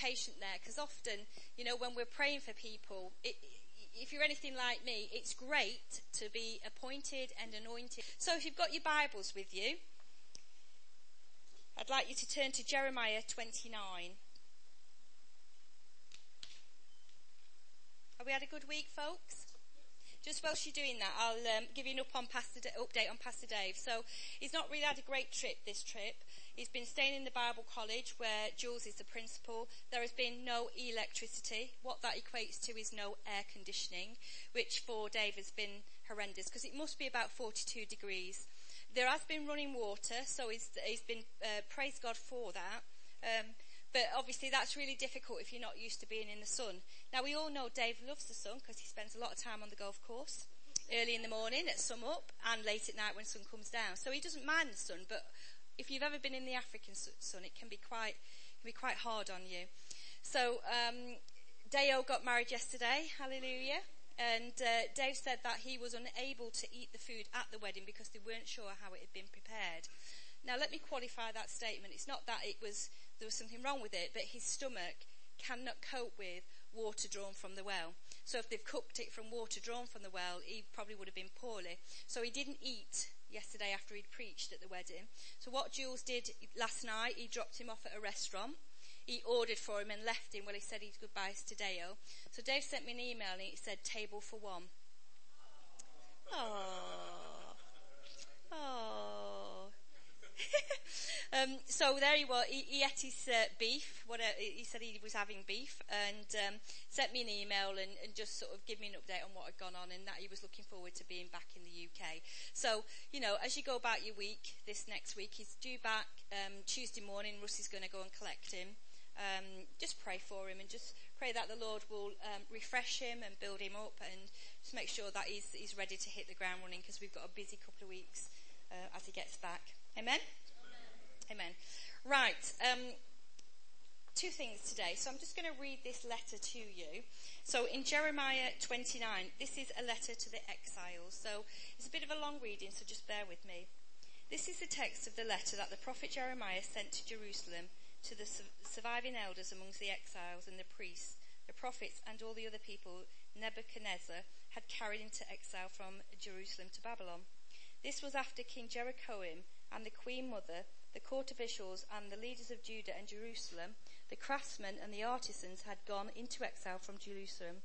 patient there because often, you know, when we're praying for people, it, if you're anything like me, it's great to be appointed and anointed. So if you've got your Bibles with you, I'd like you to turn to Jeremiah 29. Have we had a good week, folks? Just whilst you're doing that, I'll um, give you an up on Pastor update on Pastor Dave. So he's not really had a great trip this trip. He's been staying in the Bible college where Jules is the principal. There has been no electricity. What that equates to is no air conditioning, which for Dave has been horrendous because it must be about 42 degrees. There has been running water, so he's, he's been, uh, praise God for that. Um, but obviously that's really difficult if you're not used to being in the sun. Now we all know Dave loves the sun because he spends a lot of time on the golf course. Early in the morning at sun up and late at night when sun comes down. So he doesn't mind the sun, but if you've ever been in the African sun, it can be quite, can be quite hard on you. So, um, Deo got married yesterday. Hallelujah. And uh, Dave said that he was unable to eat the food at the wedding because they weren't sure how it had been prepared. Now, let me qualify that statement. It's not that it was there was something wrong with it, but his stomach cannot cope with water drawn from the well. So if they've cooked it from water drawn from the well, he probably would have been poorly. So he didn't eat yesterday after he'd preached at the wedding. So what Jules did last night, he dropped him off at a restaurant. He ordered for him and left him while he said his goodbyes to Dale. So Dave sent me an email and it said table for one. Oh. Oh. um, so there he was. He, he ate his uh, beef. What he said he was having beef, and um, sent me an email and, and, just sort of give me an update on what had gone on, and that he was looking forward to being back in the UK. So you know, as you go about your week, this next week he's due back um, Tuesday morning. Russ is going to go and collect him. Um, just pray for him and just pray that the Lord will um, refresh him and build him up and just make sure that he's, he's ready to hit the ground running because we've got a busy couple of weeks uh, as he gets back. Amen? Amen. Right. Um, two things today. So I'm just going to read this letter to you. So in Jeremiah 29, this is a letter to the exiles. So it's a bit of a long reading, so just bear with me. This is the text of the letter that the prophet Jeremiah sent to Jerusalem to the surviving elders amongst the exiles and the priests, the prophets, and all the other people Nebuchadnezzar had carried into exile from Jerusalem to Babylon. This was after King Jeroboam and the queen mother the court officials and the leaders of Judah and Jerusalem, the craftsmen and the artisans had gone into exile from Jerusalem.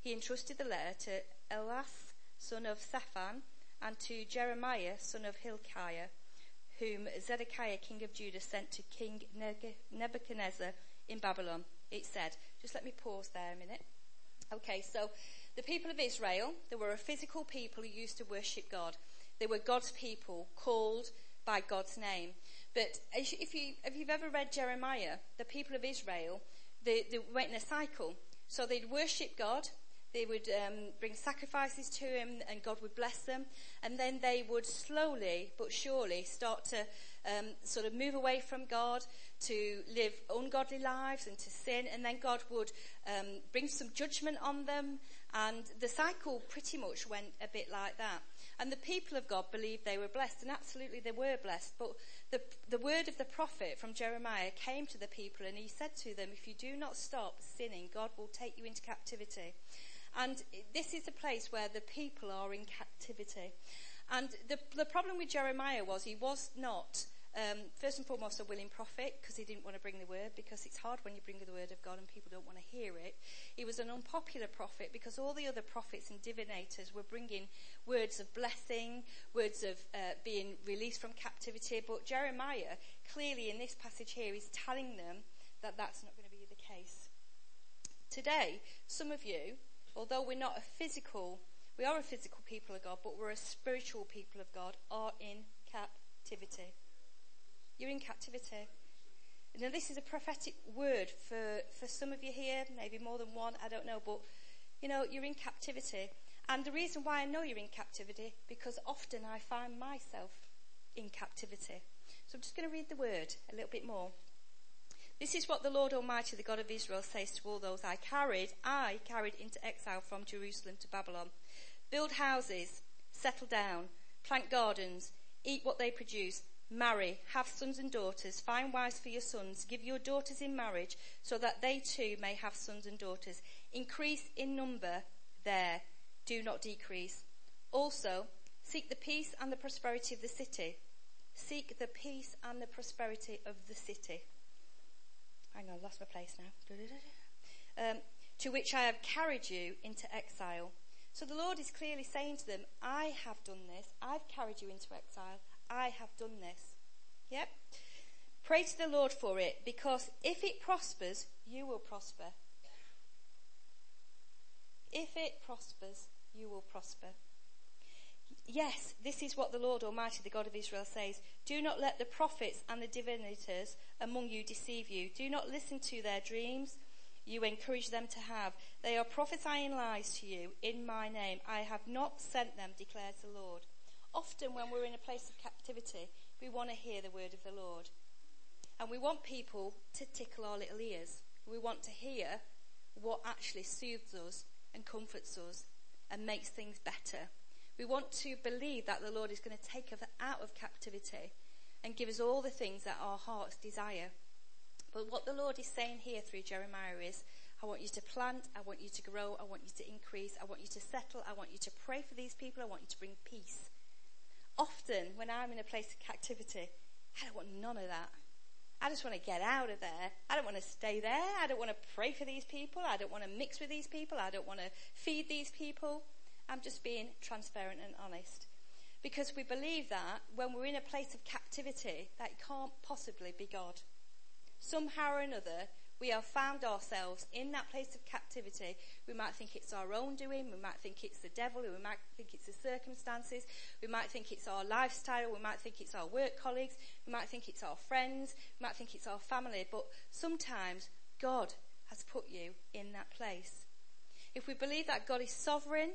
He entrusted the letter to Elas, son of Shaphan, and to Gemariah, son of Hilkiah, whom Zedekiah, king of Judah, sent to King Nebuchadnezzar in Babylon. It said, just let me pause there a minute. Okay, so the people of Israel, they were a physical people who used to worship God. They were God's people, called by God's name. But if you if you've ever read Jeremiah, the people of Israel they, they went in a cycle. So they'd worship God, they would um, bring sacrifices to Him, and God would bless them, and then they would slowly but surely start to um, sort of move away from God, to live ungodly lives and to sin, and then God would um, bring some judgment on them, and the cycle pretty much went a bit like that. And the people of God believed they were blessed, and absolutely they were blessed. But the, the word of the prophet from Jeremiah came to the people, and he said to them, If you do not stop sinning, God will take you into captivity. And this is a place where the people are in captivity. And the, the problem with Jeremiah was he was not um, first and foremost, a willing prophet because he didn't want to bring the word because it's hard when you bring the word of God and people don't want to hear it. He was an unpopular prophet because all the other prophets and divinators were bringing words of blessing, words of uh, being released from captivity. But Jeremiah, clearly in this passage here, is telling them that that's not going to be the case. Today, some of you, although we're not a physical, we are a physical people of God, but we're a spiritual people of God, are in captivity. You're in captivity. Now, this is a prophetic word for, for some of you here, maybe more than one, I don't know, but you know, you're in captivity. And the reason why I know you're in captivity, because often I find myself in captivity. So I'm just going to read the word a little bit more. This is what the Lord Almighty, the God of Israel, says to all those I carried, I carried into exile from Jerusalem to Babylon. Build houses, settle down, plant gardens, eat what they produce, Marry, have sons and daughters, find wives for your sons, give your daughters in marriage, so that they too may have sons and daughters. Increase in number there, do not decrease. Also, seek the peace and the prosperity of the city. Seek the peace and the prosperity of the city. Hang on, I lost my place now. Um, to which I have carried you into exile. So the Lord is clearly saying to them, I have done this. I've carried you into exile. I have done this. Yep. Pray to the Lord for it, because if it prospers, you will prosper. If it prospers, you will prosper. Yes, this is what the Lord Almighty, the God of Israel says. Do not let the prophets and the divinators among you deceive you. Do not listen to their dreams you encourage them to have. They are prophesying lies to you in my name. I have not sent them, declares the Lord. Often, when we're in a place of captivity, we want to hear the word of the Lord. And we want people to tickle our little ears. We want to hear what actually soothes us and comforts us and makes things better. We want to believe that the Lord is going to take us out of captivity and give us all the things that our hearts desire. But what the Lord is saying here through Jeremiah is, I want you to plant, I want you to grow, I want you to increase, I want you to settle, I want you to pray for these people, I want you to bring peace. Often, when I'm in a place of captivity, I don't want none of that. I just want to get out of there. I don't want to stay there. I don't want to pray for these people. I don't want to mix with these people. I don't want to feed these people. I'm just being transparent and honest. Because we believe that when we're in a place of captivity, that can't possibly be God somehow or another, we have found ourselves in that place of captivity. We might think it's our own doing. We might think it's the devil. We might think it's the circumstances. We might think it's our lifestyle. We might think it's our work colleagues. We might think it's our friends. We might think it's our family. But sometimes God has put you in that place. If we believe that God is sovereign,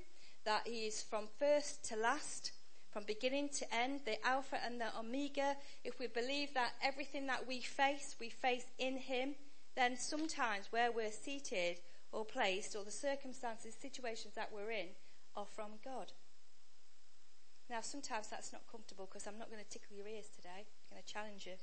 that He is from first to last, from beginning to end, the Alpha and the Omega, if we believe that everything that we face, we face in Him, then sometimes where we're seated or placed, or the circumstances, situations that we're in, are from God. Now, sometimes that's not comfortable because I'm not going to tickle your ears today. I'm going to challenge you.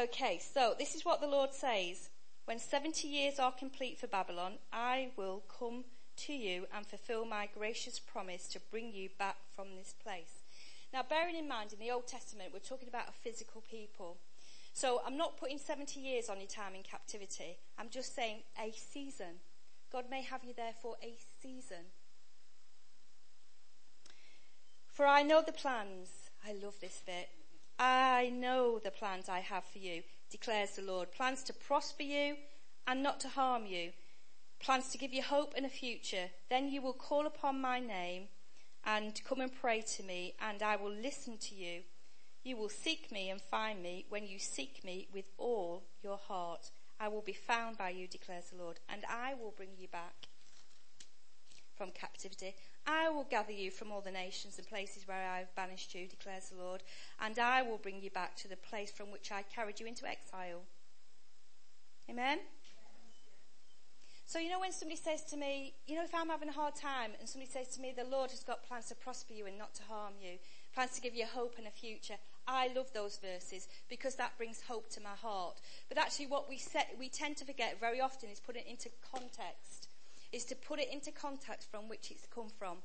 Okay, so this is what the Lord says. When 70 years are complete for Babylon, I will come to you and fulfill my gracious promise to bring you back from this place. Now, bearing in mind, in the Old Testament, we're talking about a physical people. So I'm not putting 70 years on your time in captivity. I'm just saying a season. God may have you there for a season. For I know the plans. I love this bit. I know the plans I have for you, declares the Lord. Plans to prosper you and not to harm you plans to give you hope and a future. Then you will call upon my name and come and pray to me, and I will listen to you. You will seek me and find me when you seek me with all your heart. I will be found by you, declares the Lord, and I will bring you back from captivity. I will gather you from all the nations and places where I have banished you, declares the Lord, and I will bring you back to the place from which I carried you into exile. Amen? So, you know, when somebody says to me, you know, if I'm having a hard time and somebody says to me, the Lord has got plans to prosper you and not to harm you, plans to give you hope and a future, I love those verses because that brings hope to my heart. But actually, what we, set, we tend to forget very often is put it into context, is to put it into context from which it's come from.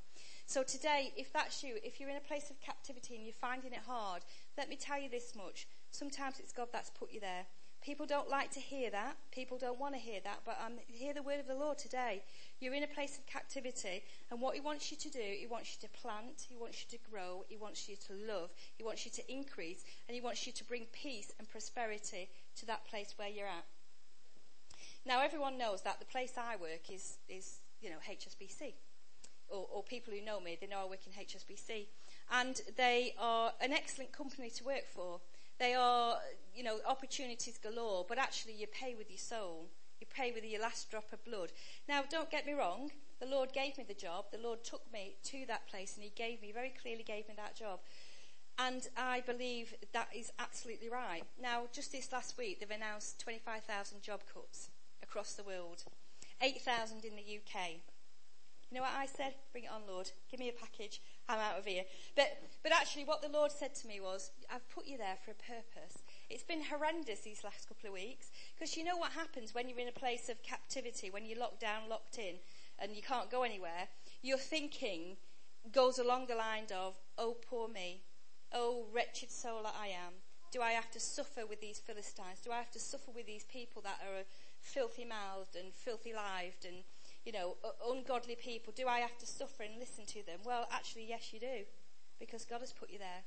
So today, if that's you, if you're in a place of captivity and you're finding it hard, let me tell you this much. Sometimes it's God that's put you there. People don't like to hear that. People don't want to hear that. But um, hear the word of the Lord today. You're in a place of captivity, and what He wants you to do, He wants you to plant, He wants you to grow, He wants you to love, He wants you to increase, and He wants you to bring peace and prosperity to that place where you're at. Now, everyone knows that the place I work is, is you know, HSBC. Or, or people who know me, they know I work in HSBC. And they are an excellent company to work for. They are, you know, opportunities galore, but actually you pay with your soul. You pay with your last drop of blood. Now, don't get me wrong. The Lord gave me the job. The Lord took me to that place and He gave me, very clearly gave me that job. And I believe that is absolutely right. Now, just this last week, they've announced 25,000 job cuts across the world, 8,000 in the UK. You know what I said? Bring it on, Lord. Give me a package. I'm out of here. But, but actually what the Lord said to me was, I've put you there for a purpose. It's been horrendous these last couple of weeks because you know what happens when you're in a place of captivity, when you're locked down, locked in, and you can't go anywhere. Your thinking goes along the line of, oh, poor me. Oh, wretched soul that I am. Do I have to suffer with these Philistines? Do I have to suffer with these people that are filthy mouthed and filthy lived and, you know, ungodly people? Do I have to suffer and listen to them? Well, actually, yes, you do. Because God has put you there.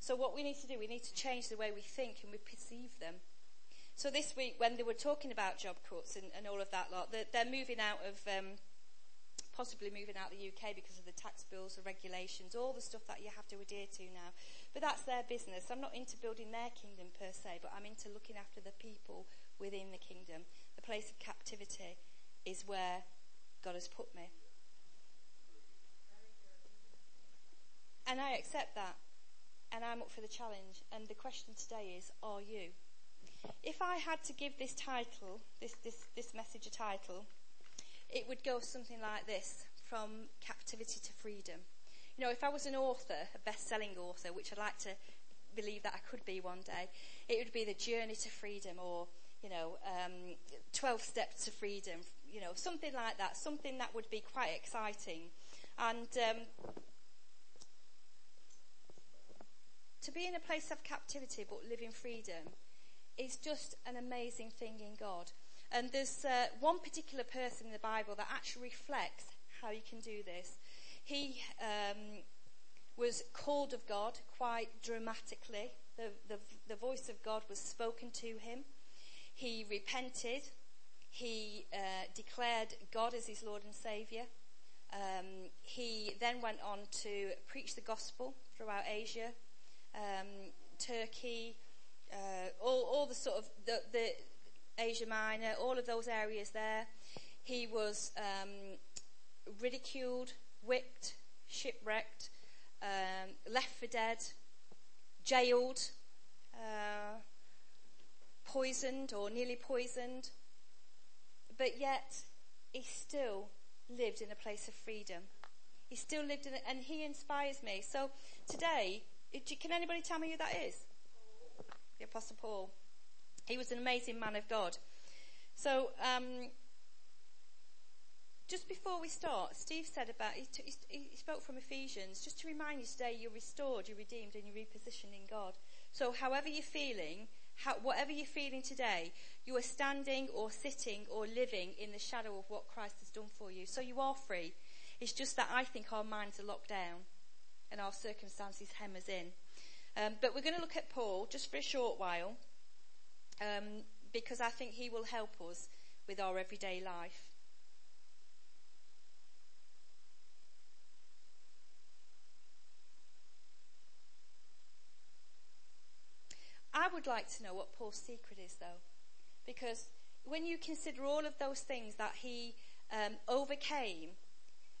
So what we need to do, we need to change the way we think and we perceive them. So this week, when they were talking about job cuts and, and all of that lot, they're, they're moving out of, um, possibly moving out of the UK because of the tax bills, the regulations, all the stuff that you have to adhere to now. But that's their business. I'm not into building their kingdom per se, but I'm into looking after the people within the kingdom. The place of captivity is where God has put me. And I accept that and I'm up for the challenge. And the question today is, are you? If I had to give this title, this, this, this message a title, it would go something like this, from captivity to freedom. You know, if I was an author, a best-selling author, which I'd like to believe that I could be one day, it would be the journey to freedom or, you know, um, 12 steps to freedom, you know, something like that, something that would be quite exciting. And, um, to be in a place of captivity but live in freedom is just an amazing thing in God. And there's uh, one particular person in the Bible that actually reflects how you can do this. He um, was called of God quite dramatically. The, the, the voice of God was spoken to him. He repented. He uh, declared God as his Lord and Saviour. Um, he then went on to preach the gospel throughout Asia, um, Turkey, uh, all, all the sort of the, the, Asia Minor, all of those areas there. He was um, ridiculed, whipped, shipwrecked, um, left for dead, jailed, uh, poisoned or nearly poisoned, but yet he still lived in a place of freedom. He still lived in it, and he inspires me. So today, can anybody tell me who that is? The Apostle Paul. He was an amazing man of God. So, um, just before we start, Steve said about, he, t- he, spoke from Ephesians, just to remind you today you're restored, you're redeemed, and you're repositioned in God. So, however you're feeling, how, whatever you're feeling today, you are standing or sitting or living in the shadow of what Christ has done for you. So, you are free. It's just that I think our minds are locked down and our circumstances hem us in. Um, but we're going to look at Paul just for a short while um, because I think he will help us with our everyday life. I would like to know what Paul's secret is, though, because when you consider all of those things that he um, overcame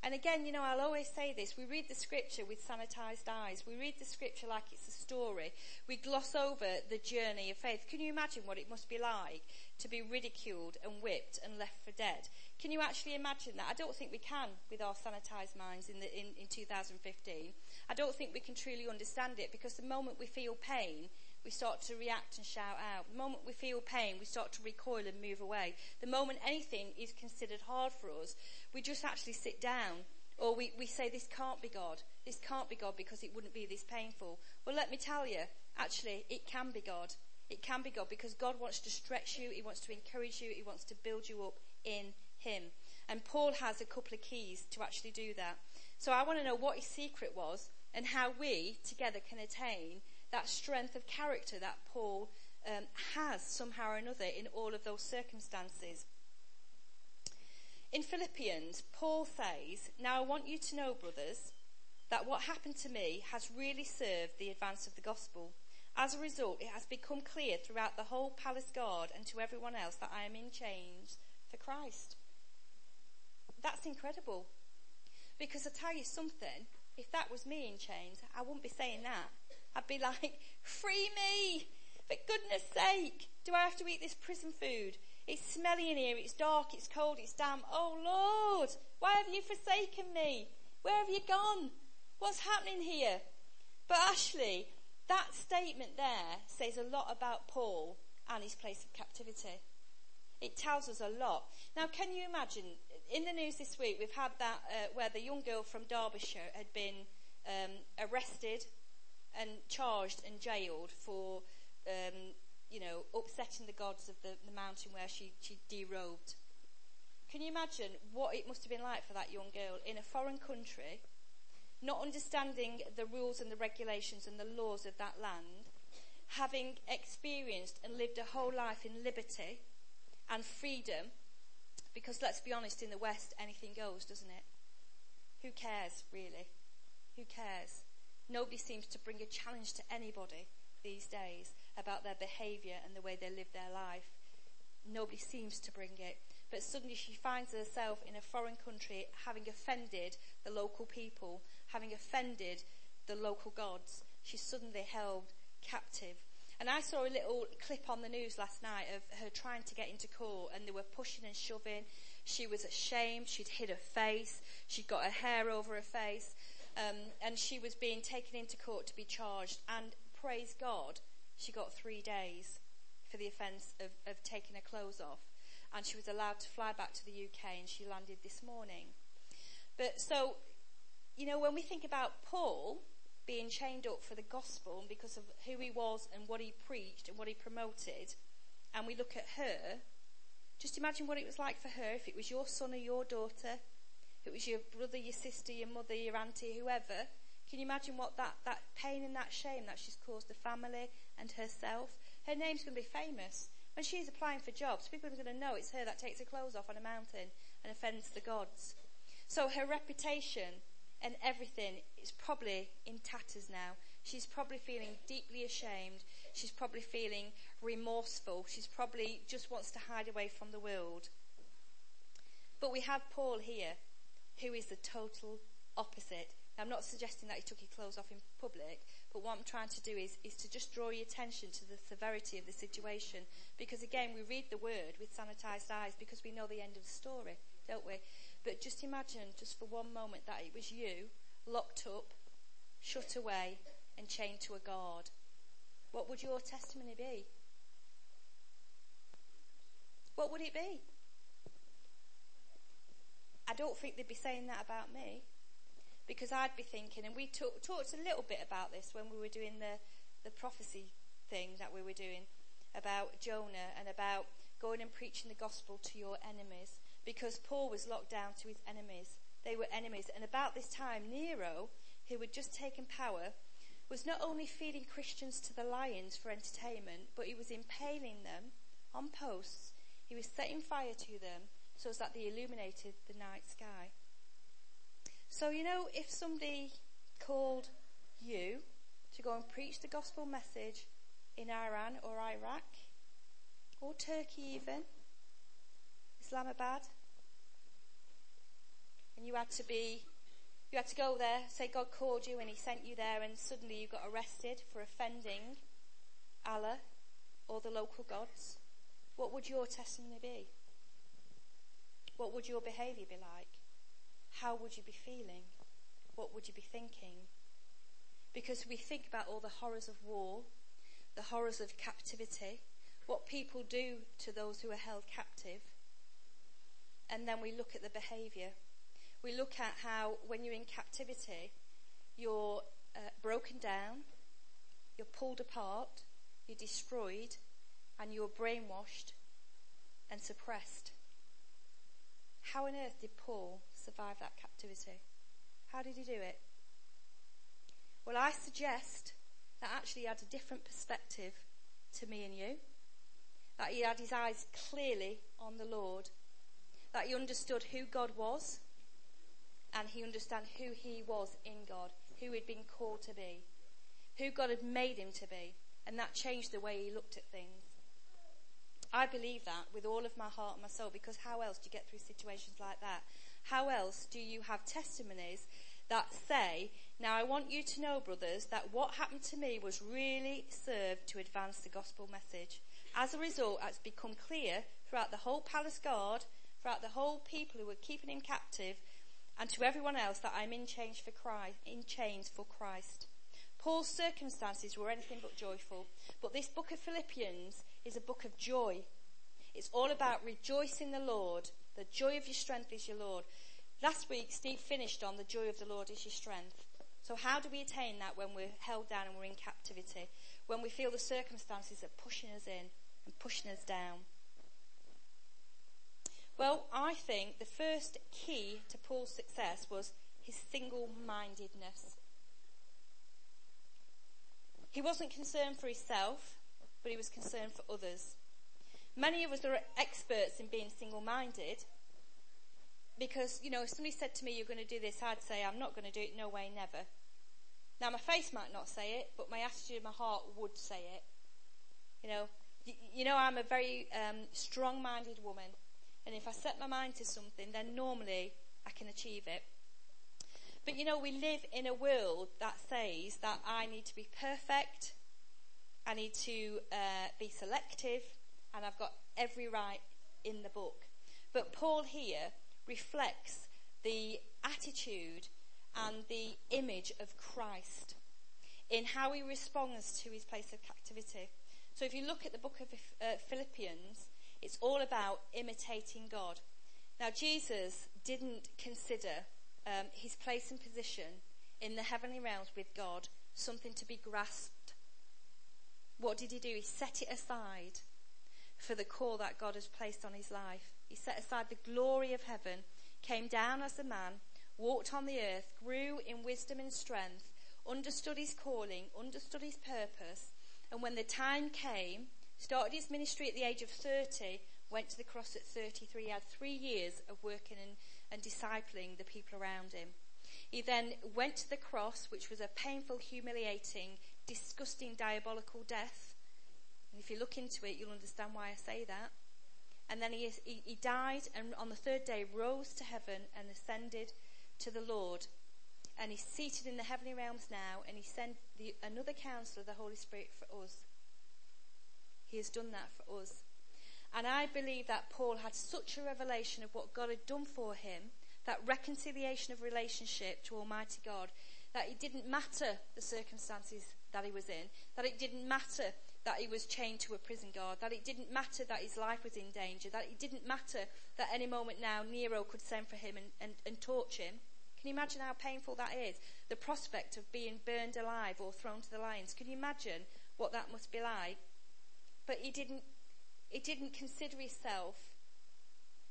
and again, you know, I'll always say this. We read the scripture with sanitized eyes. We read the scripture like it's a story. We gloss over the journey of faith. Can you imagine what it must be like to be ridiculed and whipped and left for dead? Can you actually imagine that? I don't think we can with our sanitized minds in, the, in, in 2015. I don't think we can truly understand it because the moment we feel pain, we start to react and shout out. The moment we feel pain, we start to recoil and move away. The moment anything is considered hard for us, we just actually sit down or we, we say this can't be God. This can't be God because it wouldn't be this painful. Well, let me tell you, actually, it can be God. It can be God because God wants to stretch you. He wants to encourage you. He wants to build you up in Him. And Paul has a couple of keys to actually do that. So I want to know what his secret was and how we together can attain that strength of character that Paul um, has somehow or another in all of those circumstances. In Philippians, Paul says, Now I want you to know, brothers, that what happened to me has really served the advance of the gospel. As a result, it has become clear throughout the whole palace guard and to everyone else that I am in chains for Christ. That's incredible. Because I tell you something, if that was me in chains, I wouldn't be saying that. I'd be like, free me! For goodness sake, do I have to eat this prison food? It's smelly in here, it's dark, it's cold, it's damp. Oh Lord, why have you forsaken me? Where have you gone? What's happening here? But Ashley, that statement there says a lot about Paul and his place of captivity. It tells us a lot. Now, can you imagine? In the news this week, we've had that uh, where the young girl from Derbyshire had been um, arrested and charged and jailed for, um, you know, upsetting the gods of the, the mountain where she, she derobed. Can you imagine what it must have been like for that young girl in a foreign country, not understanding the rules and the regulations and the laws of that land, having experienced and lived a whole life in liberty and freedom? Because let's be honest, in the West, anything goes, doesn't it? Who cares, really? Who cares? Nobody seems to bring a challenge to anybody these days about their behaviour and the way they live their life. Nobody seems to bring it. But suddenly she finds herself in a foreign country having offended the local people, having offended the local gods. She's suddenly held captive. And I saw a little clip on the news last night of her trying to get into court and they were pushing and shoving. She was ashamed. She'd hid her face. She'd got her hair over her face. Um, and she was being taken into court to be charged. And praise God, she got three days for the offence of, of taking her clothes off. And she was allowed to fly back to the UK and she landed this morning. But so, you know, when we think about Paul being chained up for the gospel and because of who he was and what he preached and what he promoted, and we look at her, just imagine what it was like for her if it was your son or your daughter it was your brother, your sister, your mother, your auntie, whoever. Can you imagine what that, that pain and that shame that she's caused the family and herself? Her name's going to be famous. When she's applying for jobs, people are going to know it's her that takes her clothes off on a mountain and offends the gods. So her reputation and everything is probably in tatters now. She's probably feeling deeply ashamed. She's probably feeling remorseful. She's probably just wants to hide away from the world. But we have Paul here who is the total opposite. Now, I'm not suggesting that he took his clothes off in public, but what I'm trying to do is, is to just draw your attention to the severity of the situation. Because again, we read the word with sanitized eyes because we know the end of the story, don't we? But just imagine, just for one moment, that it was you locked up, shut away, and chained to a guard. What would your testimony be? What would it be? I don't think they'd be saying that about me. Because I'd be thinking, and we talk, talked a little bit about this when we were doing the, the prophecy thing that we were doing about Jonah and about going and preaching the gospel to your enemies. Because Paul was locked down to his enemies. They were enemies. And about this time, Nero, who had just taken power, was not only feeding Christians to the lions for entertainment, but he was impaling them on posts. He was setting fire to them so that they illuminated the night sky. So, you know, if somebody called you to go and preach the gospel message in Iran or Iraq, or Turkey even, Islamabad, and you had to be, you had to go there, say God called you and He sent you there, and suddenly you got arrested for offending Allah or the local gods, what would your testimony be? What would your behaviour be like? How would you be feeling? What would you be thinking? Because we think about all the horrors of war, the horrors of captivity, what people do to those who are held captive, and then we look at the behaviour. We look at how, when you're in captivity, you're uh, broken down, you're pulled apart, you're destroyed, and you're brainwashed and suppressed. How on earth did Paul survive that captivity? How did he do it? Well, I suggest that actually he had a different perspective to me and you. That he had his eyes clearly on the Lord. That he understood who God was. And he understood who he was in God. Who he'd been called to be. Who God had made him to be. And that changed the way he looked at things. I believe that with all of my heart and my soul because how else do you get through situations like that? How else do you have testimonies that say, now I want you to know, brothers, that what happened to me was really served to advance the gospel message. As a result, it's become clear throughout the whole palace guard, throughout the whole people who were keeping him captive, and to everyone else that I'm in chains for Christ, in chains for Christ. Paul's circumstances were anything but joyful, but this book of Philippians is a book of joy. It's all about rejoicing the Lord. The joy of your strength is your Lord. Last week, Steve finished on the joy of the Lord is your strength. So how do we attain that when we're held down and we're in captivity? When we feel the circumstances are pushing us in and pushing us down? Well, I think the first key to Paul's success was his single-mindedness. He wasn't concerned for himself, but he was concerned for others. Many of us are experts in being single-minded because, you know, if somebody said to me, you're going to do this, I'd say, I'm not going to do it, no way, never. Now, my face might not say it, but my attitude, and my heart would say it. You know, you, you know, I'm a very um, strong-minded woman. And if I set my mind to something, then normally I can achieve it. But you know, we live in a world that says that I need to be perfect, I need to uh, be selective, and I've got every right in the book. But Paul here reflects the attitude and the image of Christ in how he responds to his place of captivity. So if you look at the book of uh, Philippians, it's all about imitating God. Now, Jesus didn't consider um, his place and position in the heavenly realms with God something to be grasped. What did he do? He set it aside for the call that God has placed on his life. He set aside the glory of heaven, came down as a man, walked on the earth, grew in wisdom and strength, understood his calling, understood his purpose, and when the time came, Started his ministry at the age of 30, went to the cross at 33. He had three years of working and, and discipling the people around him. He then went to the cross, which was a painful, humiliating, disgusting, diabolical death. And if you look into it, you'll understand why I say that. And then he, he, he died, and on the third day rose to heaven and ascended to the Lord. And he's seated in the heavenly realms now, and he sent the, another counselor, the Holy Spirit, for us. He has done that for us. And I believe that Paul had such a revelation of what God had done for him, that reconciliation of relationship to Almighty God, that it didn't matter the circumstances that he was in, that it didn't matter that he was chained to a prison guard, that it didn't matter that his life was in danger, that it didn't matter that any moment now Nero could send for him and, and, and torture him. Can you imagine how painful that is? The prospect of being burned alive or thrown to the lions. Can you imagine what that must be like? But he didn't, he didn't consider himself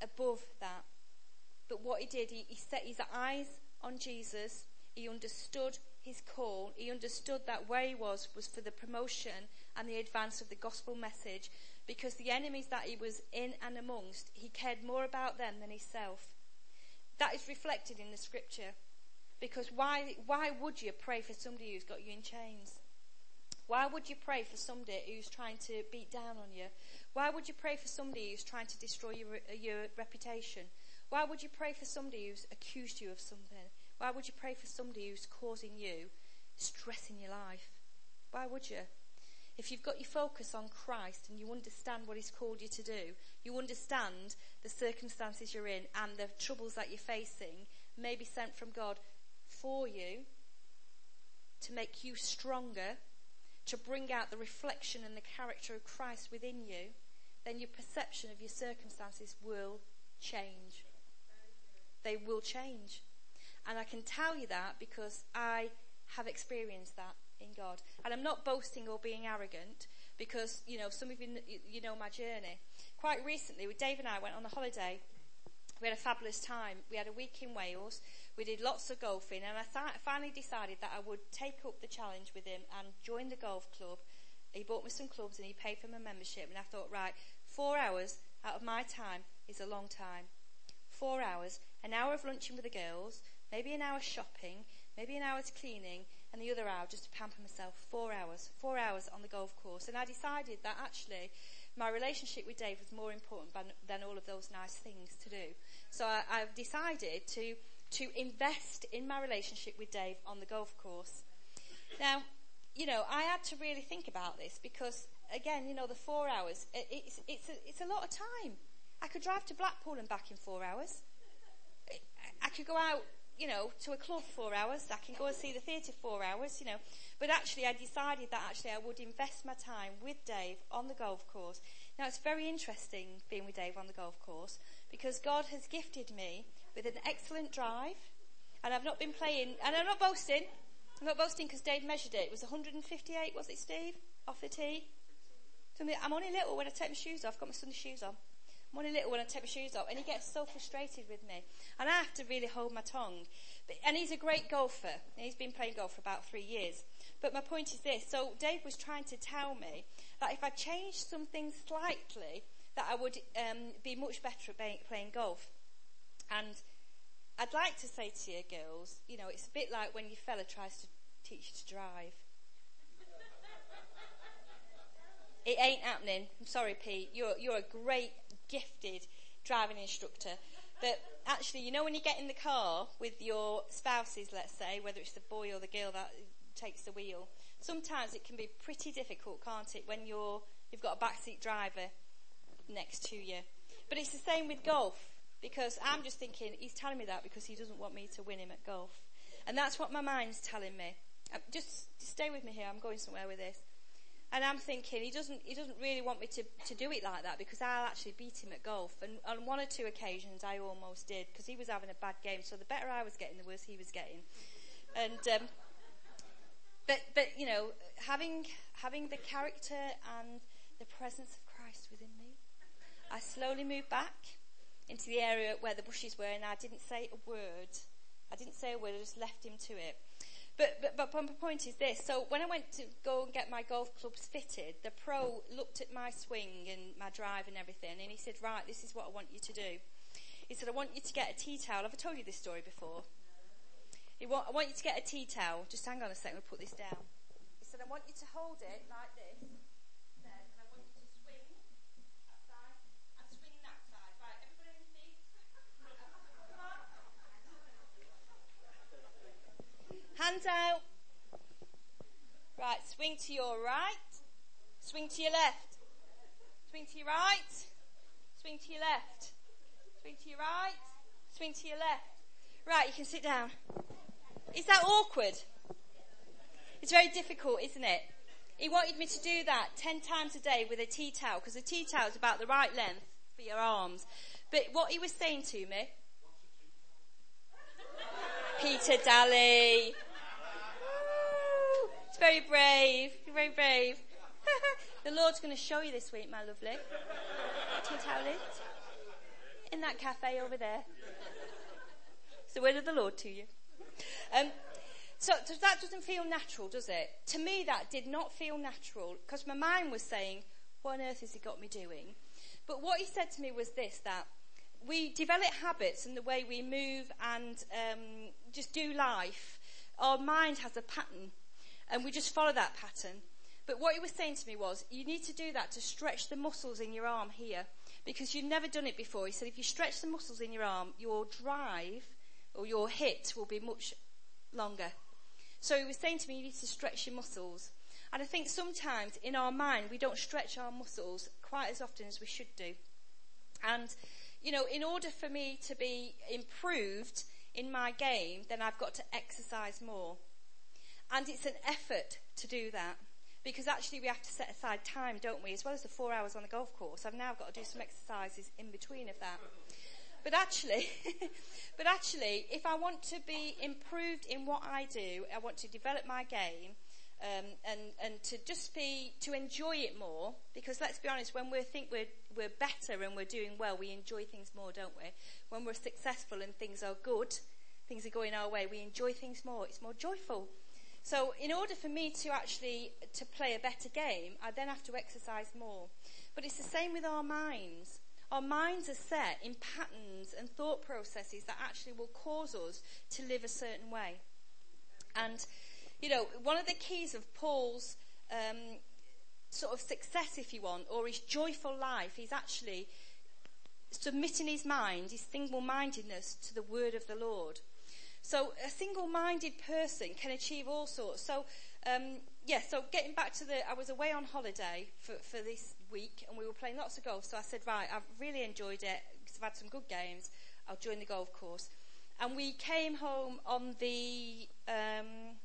above that. But what he did, he, he set his eyes on Jesus. He understood his call. He understood that where he was was for the promotion and the advance of the gospel message because the enemies that he was in and amongst, he cared more about them than himself. That is reflected in the scripture. Because why, why would you pray for somebody who's got you in chains? Why would you pray for somebody who's trying to beat down on you? Why would you pray for somebody who's trying to destroy your, your reputation? Why would you pray for somebody who's accused you of something? Why would you pray for somebody who's causing you stress in your life? Why would you? If you've got your focus on Christ and you understand what He's called you to do, you understand the circumstances you're in and the troubles that you're facing may be sent from God for you to make you stronger to bring out the reflection and the character of Christ within you, then your perception of your circumstances will change. They will change. And I can tell you that because I have experienced that in God. And I'm not boasting or being arrogant because, you know, some of you, you know my journey. Quite recently, with Dave and I went on a holiday. We had a fabulous time. We had a week in Wales. We did lots of golfing, and I th- finally decided that I would take up the challenge with him and join the golf club. He bought me some clubs and he paid for my membership, and I thought, right, four hours out of my time is a long time. Four hours, an hour of lunching with the girls, maybe an hour shopping, maybe an hour's cleaning, and the other hour just to pamper myself. Four hours, four hours on the golf course. And I decided that actually my relationship with Dave was more important than, all of those nice things to do. So I, I've decided to to invest in my relationship with Dave on the golf course. Now, you know, I had to really think about this because, again, you know, the four hours, it's, it's, a, it's a lot of time. I could drive to Blackpool and back in four hours. I could go out you know, to a club four hours. I can go and see the theatre four hours, you know. But actually, I decided that actually I would invest my time with Dave on the golf course. Now, it's very interesting being with Dave on the golf course because God has gifted me with an excellent drive. And I've not been playing, and I'm not boasting. I'm not boasting because Dave measured it. It was 158, was it, Steve? Off the tee? I'm only little when I take my shoes off. I've got my son's shoes on. I'm little when I take my shoes off, and he gets so frustrated with me. And I have to really hold my tongue. But, and he's a great golfer. He's been playing golf for about three years. But my point is this. So Dave was trying to tell me that if I changed something slightly, that I would um, be much better at playing golf. And I'd like to say to you girls, you know, it's a bit like when your fella tries to teach you to drive. it ain't happening. I'm sorry, Pete. You're, you're a great gifted driving instructor. But actually, you know, when you get in the car with your spouses, let's say, whether it's the boy or the girl that takes the wheel, sometimes it can be pretty difficult, can't it, when you're, you've got a backseat driver next to you. But it's the same with golf, because I'm just thinking, he's telling me that because he doesn't want me to win him at golf. And that's what my mind's telling me. Uh, just, just stay with me here, I'm going somewhere with this. And I'm thinking he doesn't he doesn't really want me to, to do it like that because I'll actually beat him at golf. And on one or two occasions I almost did because he was having a bad game. So the better I was getting, the worse he was getting. And um, but but you know having having the character and the presence of Christ within me, I slowly moved back into the area where the bushes were, and I didn't say a word. I didn't say a word. I just left him to it. But, but, but my point is this. So when I went to go and get my golf clubs fitted, the pro looked at my swing and my drive and everything, and he said, right, this is what I want you to do. He said, I want you to get a tea towel. Have I told you this story before? He want, I want you to get a tea towel. Just hang on a second, I'll put this down. He said, I want you to hold it like this. Hands out. Right, swing to your right. Swing to your left. Swing to your right. Swing to your left. Swing to your right. Swing to your left. Right, you can sit down. Is that awkward? It's very difficult, isn't it? He wanted me to do that 10 times a day with a tea towel because a tea towel is about the right length for your arms. But what he was saying to me, Peter Daly, very brave. You're very brave. the Lord's going to show you this week, my lovely. Tea towel in that cafe over there. It's the word of the Lord to you. Um, so that doesn't feel natural, does it? To me, that did not feel natural because my mind was saying, "What on earth has he got me doing?" But what he said to me was this: that we develop habits and the way we move and um, just do life. Our mind has a pattern and we just follow that pattern. But what he was saying to me was, you need to do that to stretch the muscles in your arm here, because you've never done it before. He said, if you stretch the muscles in your arm, your drive or your hit will be much longer. So he was saying to me, you need to stretch your muscles. And I think sometimes in our mind, we don't stretch our muscles quite as often as we should do. And, you know, in order for me to be improved in my game, then I've got to exercise more. And it's an effort to do that. Because actually we have to set aside time, don't we? As well as the four hours on the golf course, I've now got to do some exercises in between of that. But actually, but actually, if I want to be improved in what I do, I want to develop my game, um, and and to just be to enjoy it more. Because let's be honest, when we think we're we're better and we're doing well, we enjoy things more, don't we? When we're successful and things are good, things are going our way, we enjoy things more. It's more joyful. So in order for me to actually to play a better game, I then have to exercise more. But it's the same with our minds. Our minds are set in patterns and thought processes that actually will cause us to live a certain way. And, you know, one of the keys of Paul's um, sort of success, if you want, or his joyful life, is actually submitting his mind, his single mindedness to the word of the Lord. So a single-minded person can achieve all sorts. So, um, yeah, so getting back to the, I was away on holiday for, for this week and we were playing lots of golf. So I said, right, I've really enjoyed it because I've had some good games. I'll join the golf course. and we came home on the um,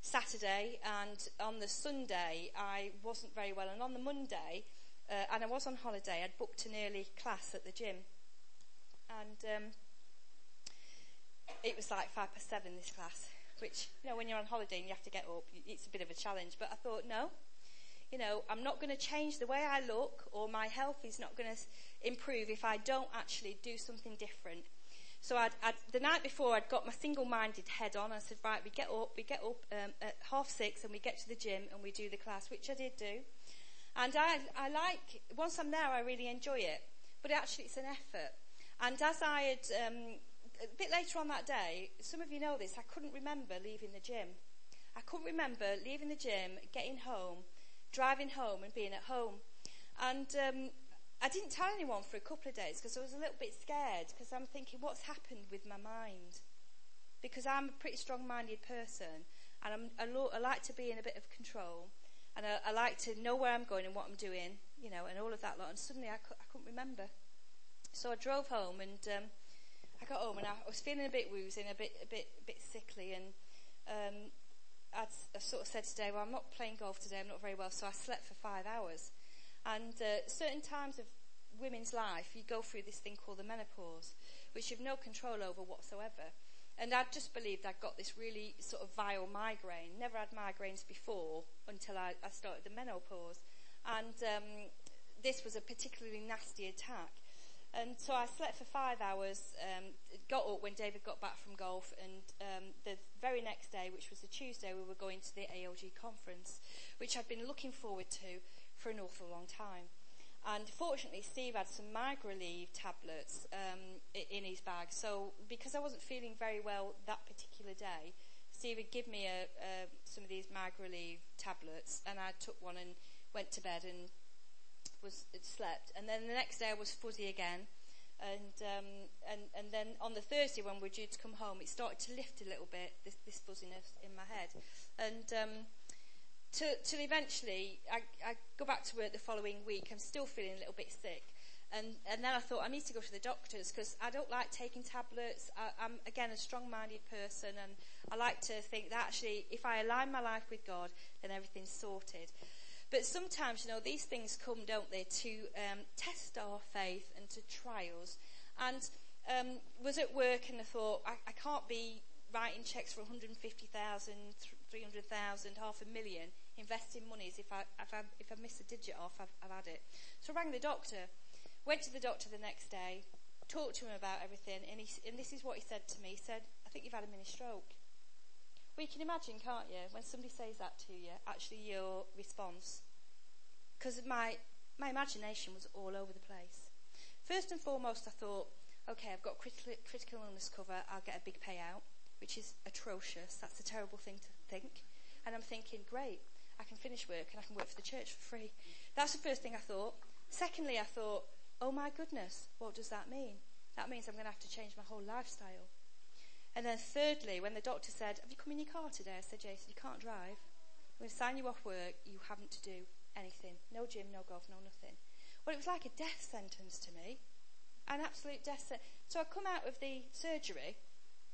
Saturday, and on the Sunday, I wasn't very well. And on the Monday, uh, and I was on holiday, I'd booked an early class at the gym. And um, it was like five past seven, this class, which, you know, when you're on holiday and you have to get up, it's a bit of a challenge. But I thought, no, you know, I'm not going to change the way I look, or my health is not going to improve if I don't actually do something different. So I'd, I'd, the night before, I'd got my single-minded head on. I said, right, we get up, we get up um, at half six, and we get to the gym and we do the class, which I did do. And I, I like once I'm there, I really enjoy it. But actually, it's an effort. And as I had um, a bit later on that day, some of you know this. I couldn't remember leaving the gym. I couldn't remember leaving the gym, getting home, driving home, and being at home. And um, I didn't tell anyone for a couple of days because I was a little bit scared because I'm thinking, what's happened with my mind? Because I'm a pretty strong-minded person and I'm, I, lo- I like to be in a bit of control and I, I, like to know where I'm going and what I'm doing, you know, and all of that lot. And suddenly I, cu- I couldn't remember. So I drove home and um, I got home and I, was feeling a bit woozy and a bit, a bit, a bit sickly and um, I'd, I sort of said today, well, I'm not playing golf today, I'm not very well, so I slept for five hours. And uh, certain times of women's life, you go through this thing called the menopause, which you've no control over whatsoever. And I just believed I'd got this really sort of vile migraine. Never had migraines before until I, I started the menopause. And um, this was a particularly nasty attack. And so I slept for five hours, um, got up when David got back from golf, and um, the very next day, which was a Tuesday, we were going to the ALG conference, which I'd been looking forward to for an awful long time. And fortunately, Steve had some Migraleve tablets um, in his bag. So because I wasn't feeling very well that particular day, Steve had given me a, a, some of these Migraleve tablets, and I took one and went to bed and was it slept. And then the next day I was fuzzy again. And, um, and, and then on the Thursday when we were due to come home, it started to lift a little bit, this, this fuzziness in my head. And um, till, to eventually I, I go back to work the following week. I'm still feeling a little bit sick. And, and then I thought, I need to go to the doctors because I don't like taking tablets. I, I'm, again, a strong-minded person and I like to think that actually if I align my life with God, then everything's sorted. But sometimes, you know, these things come, don't they, to um, test our faith and to trials. And um, was at work and I thought I, I can't be writing checks for 150,000, 300,000, half a million, investing monies. If I, if I, if I miss a digit off, I've, I've had it. So I rang the doctor, went to the doctor the next day, talked to him about everything, and, he, and this is what he said to me. He said, I think you've had a mini stroke. Well, you can imagine, can't you, when somebody says that to you, actually your response. Because my, my imagination was all over the place. First and foremost, I thought, okay, I've got critical, critical illness cover, I'll get a big payout which is atrocious. That's a terrible thing to think. And I'm thinking, great, I can finish work and I can work for the church for free. That's the first thing I thought. Secondly, I thought, oh my goodness, what does that mean? That means I'm going to have to change my whole lifestyle. And then thirdly, when the doctor said, have you come in your car today? I said, Jason, you can't drive. I'm going to sign you off work. You haven't to do anything. No gym, no golf, no nothing. Well, it was like a death sentence to me. An absolute death sentence. So I come out of the surgery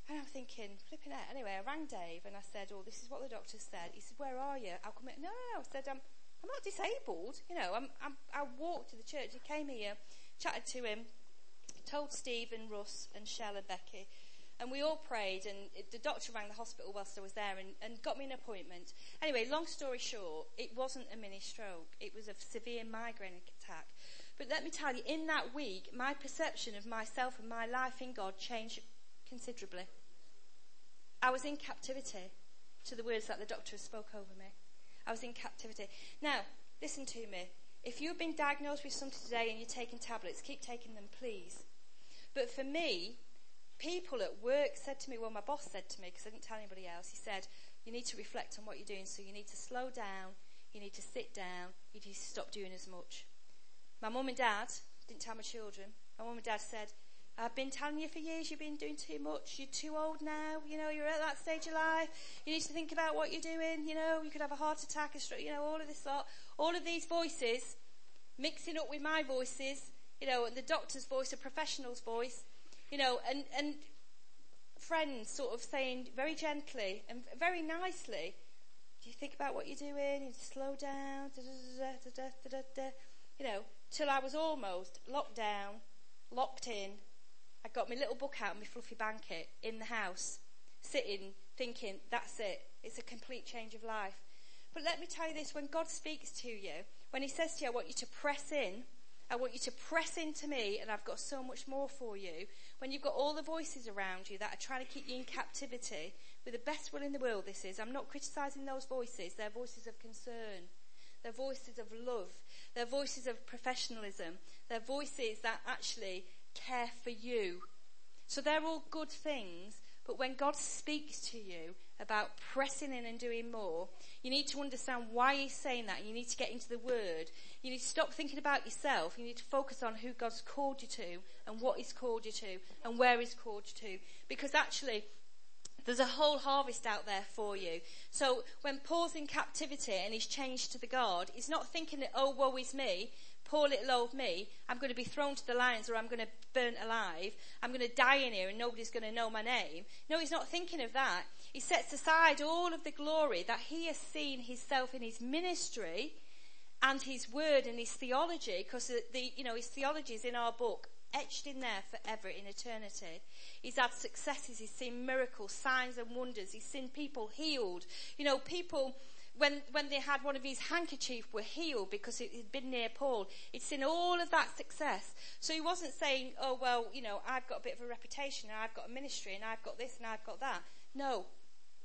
and I'm thinking, flipping out. Anyway, I rang Dave and I said, oh, this is what the doctor said. He said, where are you? I'll come in. No, no, no. I said, I'm, I'm not disabled. You know, I'm, I'm, I walked to the church. He came here, chatted to him, told Steve and Russ and Shell and Becky. And we all prayed, and the doctor rang the hospital whilst I was there and, and got me an appointment. Anyway, long story short, it wasn't a mini stroke. It was a severe migraine attack. But let me tell you, in that week, my perception of myself and my life in God changed considerably. I was in captivity to the words that the doctor spoke over me. I was in captivity. Now, listen to me. If you've been diagnosed with something today and you're taking tablets, keep taking them, please. But for me, people at work said to me, well, my boss said to me, because I didn't tell anybody else, he said, you need to reflect on what you're doing, so you need to slow down, you need to sit down, you need to stop doing as much. My mum and dad didn't tell my children. My mum and dad said, I've been telling you for years you've been doing too much. You're too old now. You know, you're at that stage of life. You need to think about what you're doing. You know, you could have a heart attack, a stroke, you know, all of this lot. All of these voices mixing up with my voices, you know, and the doctor's voice, a professional's voice, you know, and, and friends sort of saying very gently and very nicely, do you think about what you're doing? You slow down, da, da, da, you know, till I was almost locked down, locked in. I got my little book out and my fluffy blanket in the house, sitting, thinking, that's it. It's a complete change of life. But let me tell you this, when God speaks to you, when he says to you, I want you to press in, I want you to press into me and I've got so much more for you. When you've got all the voices around you that are trying to keep you in captivity, with the best will in the world this is, I'm not criticizing those voices. They're voices of concern. They're voices of love. They're voices of professionalism. They're voices that actually care for you. So they're all good things, but when God speaks to you about pressing in and doing more, you need to understand why He's saying that. You need to get into the Word. You need to stop thinking about yourself. You need to focus on who God's called you to and what He's called you to and where He's called you to. Because actually, there's a whole harvest out there for you. So when Paul's in captivity and he's changed to the God, he's not thinking that, oh, woe is me poor little old me, I'm going to be thrown to the lions or I'm going to burn alive. I'm going to die in here and nobody's going to know my name. No, he's not thinking of that. He sets aside all of the glory that he has seen himself in his ministry and his word and his theology, because the, you know, his theology is in our book, etched in there forever in eternity. He's had successes, he's seen miracles, signs and wonders, he's seen people healed. You know, people when, when they had one of his handkerchief were healed because it had been near Paul. He'd seen all of that success. So he wasn't saying, oh, well, you know, I've got a bit of a reputation and I've got a ministry and I've got this and I've got that. No.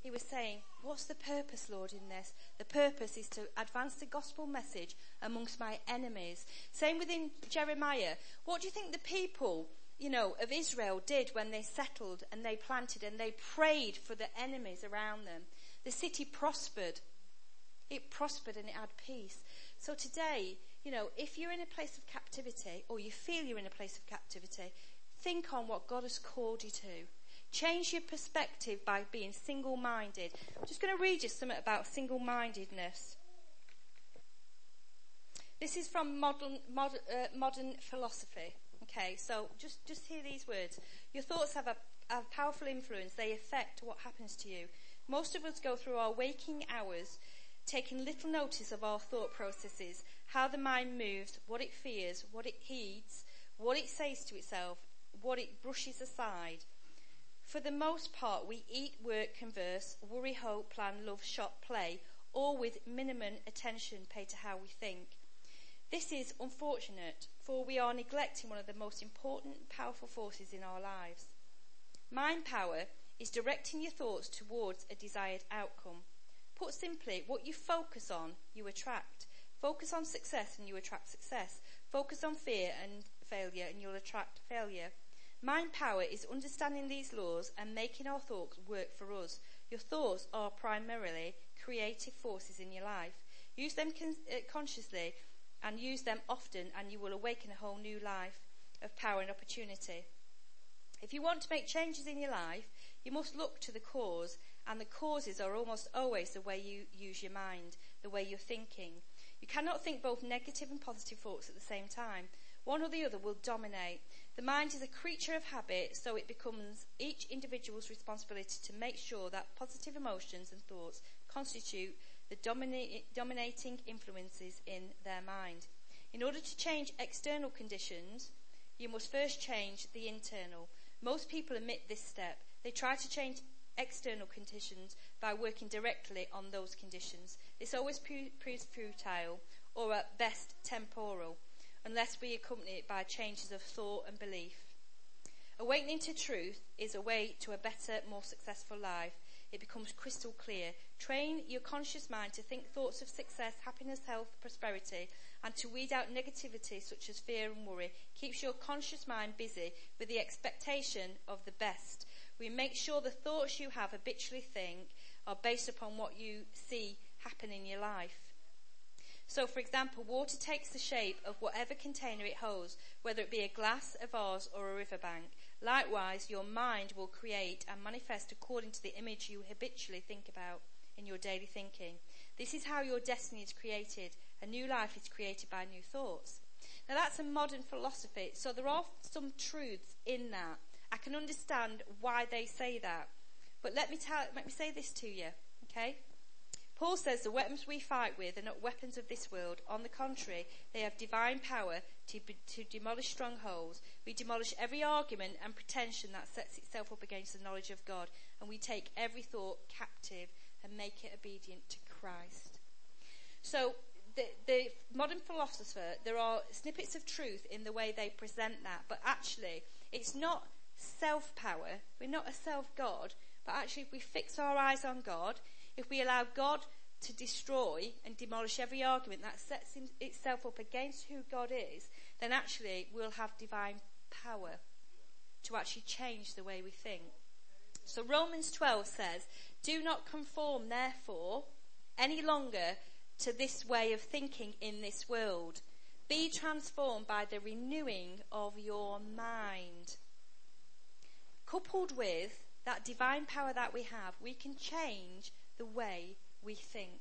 He was saying, what's the purpose, Lord, in this? The purpose is to advance the gospel message amongst my enemies. Same within Jeremiah. What do you think the people, you know, of Israel did when they settled and they planted and they prayed for the enemies around them? The city prospered it prospered and it had peace. So today, you know, if you're in a place of captivity or you feel you're in a place of captivity, think on what God has called you to. Change your perspective by being single minded. I'm just going to read you something about single mindedness. This is from modern, modern, uh, modern philosophy. Okay, so just, just hear these words. Your thoughts have a, a powerful influence, they affect what happens to you. Most of us go through our waking hours taking little notice of our thought processes, how the mind moves, what it fears, what it heeds, what it says to itself, what it brushes aside. For the most part, we eat, work, converse, worry, hope, plan, love, shop, play, all with minimum attention paid to how we think. This is unfortunate, for we are neglecting one of the most important, powerful forces in our lives. Mind power is directing your thoughts towards a desired outcome. Put simply, what you focus on, you attract. Focus on success and you attract success. Focus on fear and failure and you'll attract failure. Mind power is understanding these laws and making our thoughts work for us. Your thoughts are primarily creative forces in your life. Use them con- uh, consciously and use them often and you will awaken a whole new life of power and opportunity. If you want to make changes in your life, you must look to the cause and the causes are almost always the way you use your mind, the way you're thinking. You cannot think both negative and positive thoughts at the same time. One or the other will dominate. The mind is a creature of habit, so it becomes each individual's responsibility to make sure that positive emotions and thoughts constitute the domina- dominating influences in their mind. In order to change external conditions, you must first change the internal. Most people omit this step. They try to change external conditions by working directly on those conditions. This always proves futile or at best temporal unless we accompany it by changes of thought and belief. Awakening to truth is a way to a better, more successful life. It becomes crystal clear. Train your conscious mind to think thoughts of success, happiness, health, prosperity, and to weed out negativity such as fear and worry. Keeps your conscious mind busy with the expectation of the best we make sure the thoughts you have habitually think are based upon what you see happen in your life. So, for example, water takes the shape of whatever container it holds, whether it be a glass, a vase, or a riverbank. Likewise, your mind will create and manifest according to the image you habitually think about in your daily thinking. This is how your destiny is created. A new life is created by new thoughts. Now, that's a modern philosophy, so there are some truths in that I can understand why they say that. But let me tell, let me say this to you, okay? Paul says the weapons we fight with are not weapons of this world. On the contrary, they have divine power to, to demolish strongholds. We demolish every argument and pretension that sets itself up against the knowledge of God, and we take every thought captive and make it obedient to Christ. So, the, the modern philosopher, there are snippets of truth in the way they present that, but actually, it's not self power. We're not a self God, but actually, if we fix our eyes on God, if we allow God to destroy and demolish every argument that sets itself up against who God is, then actually we'll have divine power to actually change the way we think. So Romans 12 says, Do not conform, therefore, any longer to this way of thinking in this world. Be transformed by the renewing of your mind. Coupled with that divine power that we have, we can change the way we think.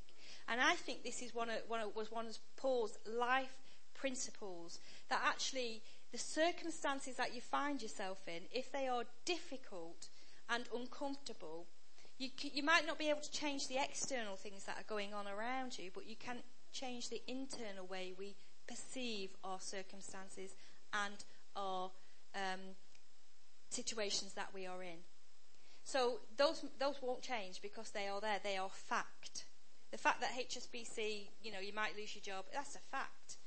And I think this is one of, one of, was one of Paul's life principles that actually the circumstances that you find yourself in, if they are difficult and uncomfortable, you, you might not be able to change the external things that are going on around you, but you can change the internal way we perceive our circumstances and our um, situations that we are in. So those those won't change because they are there. They are fact. The fact that HSBC, you know, you might lose your job, that's a fact.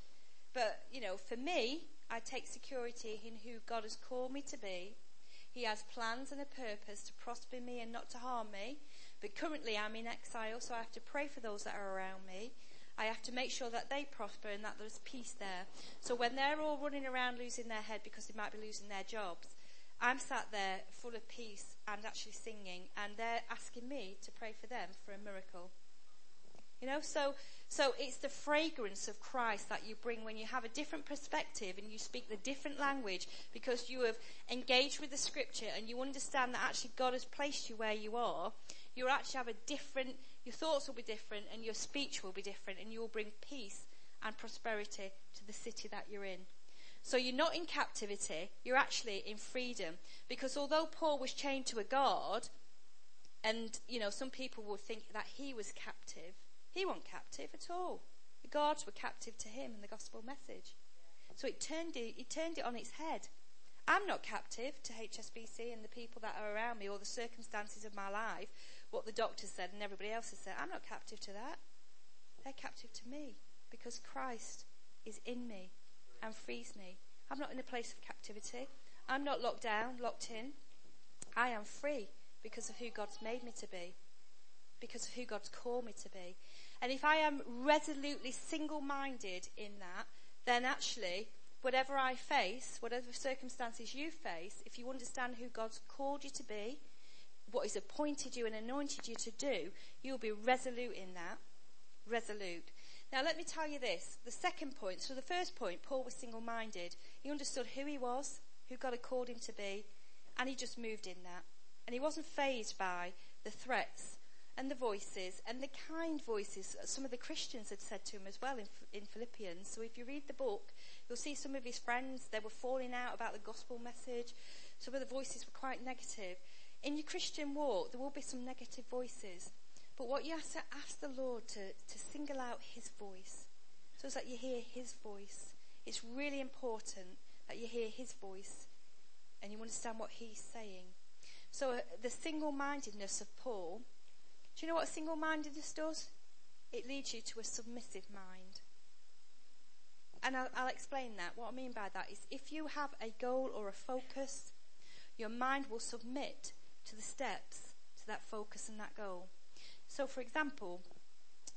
But, you know, for me, I take security in who God has called me to be. He has plans and a purpose to prosper me and not to harm me. But currently I'm in exile, so I have to pray for those that are around me. I have to make sure that they prosper and that there's peace there. So when they're all running around losing their head because they might be losing their jobs, I'm sat there full of peace and actually singing, and they're asking me to pray for them for a miracle. You know, so so it's the fragrance of Christ that you bring when you have a different perspective and you speak the different language because you have engaged with the scripture and you understand that actually God has placed you where you are. You'll actually have a different, your thoughts will be different and your speech will be different and you will bring peace and prosperity to the city that you're in. So you're not in captivity, you're actually in freedom. Because although Paul was chained to a guard, and, you know, some people would think that he was captive, he wasn't captive at all. The guards were captive to him and the gospel message. So it turned it, it turned it on its head. I'm not captive to HSBC and the people that are around me or the circumstances of my life, what the doctors said and everybody else has said. I'm not captive to that. They're captive to me because Christ is in me and frees me. I'm not in a place of captivity. I'm not locked down, locked in. I am free because of who God's made me to be, because of who God's called me to be. And if I am resolutely single minded in that, then actually, whatever I face, whatever circumstances you face, if you understand who God's called you to be, what He's appointed you and anointed you to do, you'll be resolute in that. Resolute. Now, let me tell you this. The second point, so the first point, Paul was single minded. He understood who he was, who God had called him to be, and he just moved in that. And he wasn't fazed by the threats and the voices and the kind voices some of the Christians had said to him as well in, in Philippians. So if you read the book, you'll see some of his friends, they were falling out about the gospel message. Some of the voices were quite negative. In your Christian walk, there will be some negative voices. But what you have to ask the Lord to, to single out His voice, so it's that you hear His voice. It's really important that you hear His voice and you understand what He's saying. So uh, the single-mindedness of Paul, do you know what single-mindedness does? It leads you to a submissive mind. And I'll, I'll explain that. What I mean by that is if you have a goal or a focus, your mind will submit to the steps to that focus and that goal. So, for example,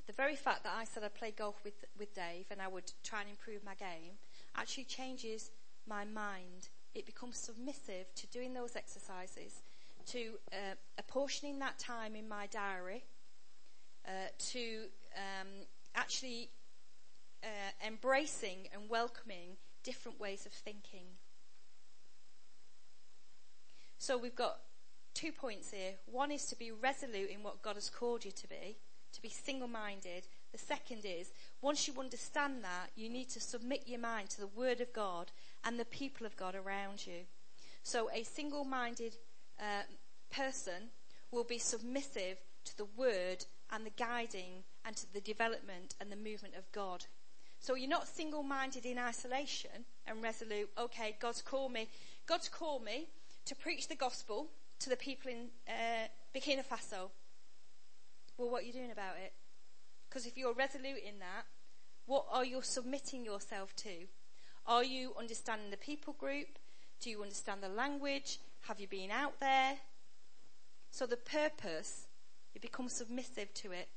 the very fact that I said I'd play golf with, with Dave and I would try and improve my game actually changes my mind. It becomes submissive to doing those exercises, to uh, apportioning that time in my diary, uh, to um, actually uh, embracing and welcoming different ways of thinking. So we've got two points here. One is to be resolute in what God has called you to be, to be single minded. The second is, once you understand that, you need to submit your mind to the Word of God and the people of God around you. So a single-minded uh, person will be submissive to the word and the guiding and to the development and the movement of God. So you're not single-minded in isolation and resolute, okay, God's called me, God's called me to preach the gospel to the people in uh, Burkina Faso. Well, what are you doing about it? Because if you're resolute in that, what are you submitting yourself to? Are you understanding the people group? Do you understand the language? Have you been out there? So the purpose, you become submissive to it.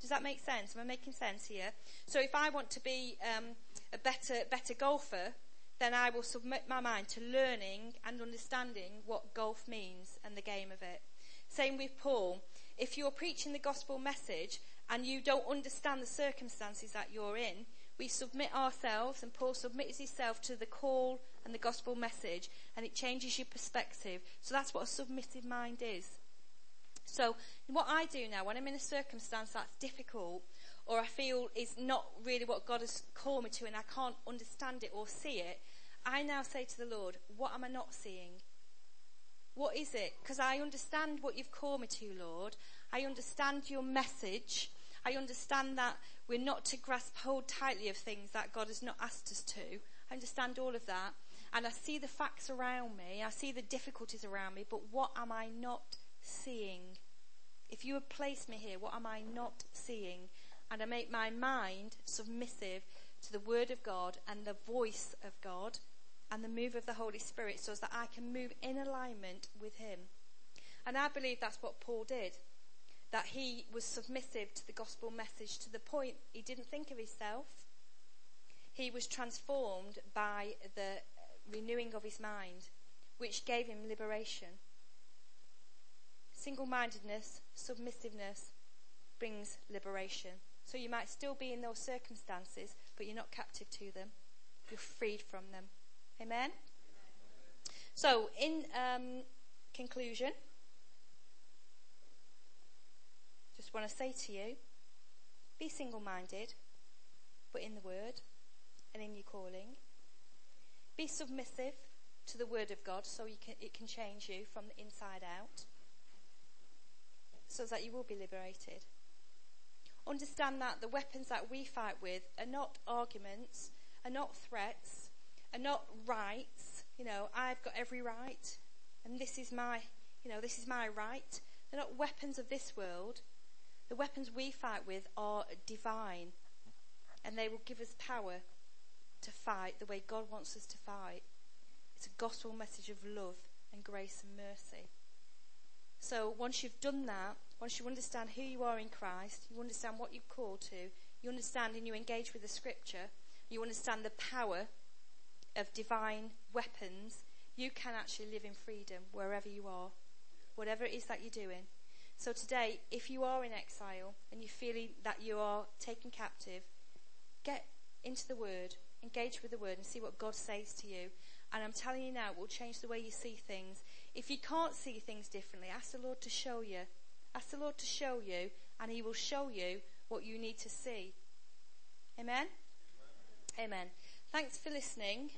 Does that make sense? Am I making sense here? So if I want to be um, a better better golfer, then I will submit my mind to learning and understanding what golf means and the game of it. Same with Paul. If you're preaching the gospel message and you don't understand the circumstances that you're in, we submit ourselves, and Paul submits himself to the call and the gospel message, and it changes your perspective. So that's what a submitted mind is. So what I do now, when I'm in a circumstance that's difficult, or I feel is not really what God has called me to, and I can't understand it or see it, I now say to the Lord, what am I not seeing? What is it? Because I understand what you've called me to, Lord. I understand your message. I understand that we're not to grasp hold tightly of things that God has not asked us to. I understand all of that. And I see the facts around me. I see the difficulties around me. But what am I not seeing? If you had placed me here, what am I not seeing? And I make my mind submissive to the Word of God and the voice of God and the move of the Holy Spirit so that I can move in alignment with Him. And I believe that's what Paul did. That he was submissive to the gospel message to the point he didn't think of himself. He was transformed by the renewing of his mind, which gave him liberation. Single mindedness, submissiveness brings liberation. So you might still be in those circumstances, but you're not captive to them. You're freed from them. Amen? So, in um, conclusion, just want to say to you be single minded, but in the Word and in your calling. Be submissive to the Word of God so can, it can change you from the inside out, so that you will be liberated. Understand that the weapons that we fight with are not arguments, are not threats, are not rights. You know, I've got every right, and this is my, you know, this is my right. They're not weapons of this world. The weapons we fight with are divine, and they will give us power to fight the way God wants us to fight. It's a gospel message of love and grace and mercy. So once you've done that, once you understand who you are in Christ, you understand what you're called to, you understand and you engage with the scripture, you understand the power of divine weapons, you can actually live in freedom wherever you are, whatever it is that you're doing. So today, if you are in exile and you're feeling that you are taken captive, get into the Word, engage with the Word, and see what God says to you. And I'm telling you now, it will change the way you see things. If you can't see things differently, ask the Lord to show you. Ask the Lord to show you, and He will show you what you need to see. Amen? Amen. Amen. Thanks for listening.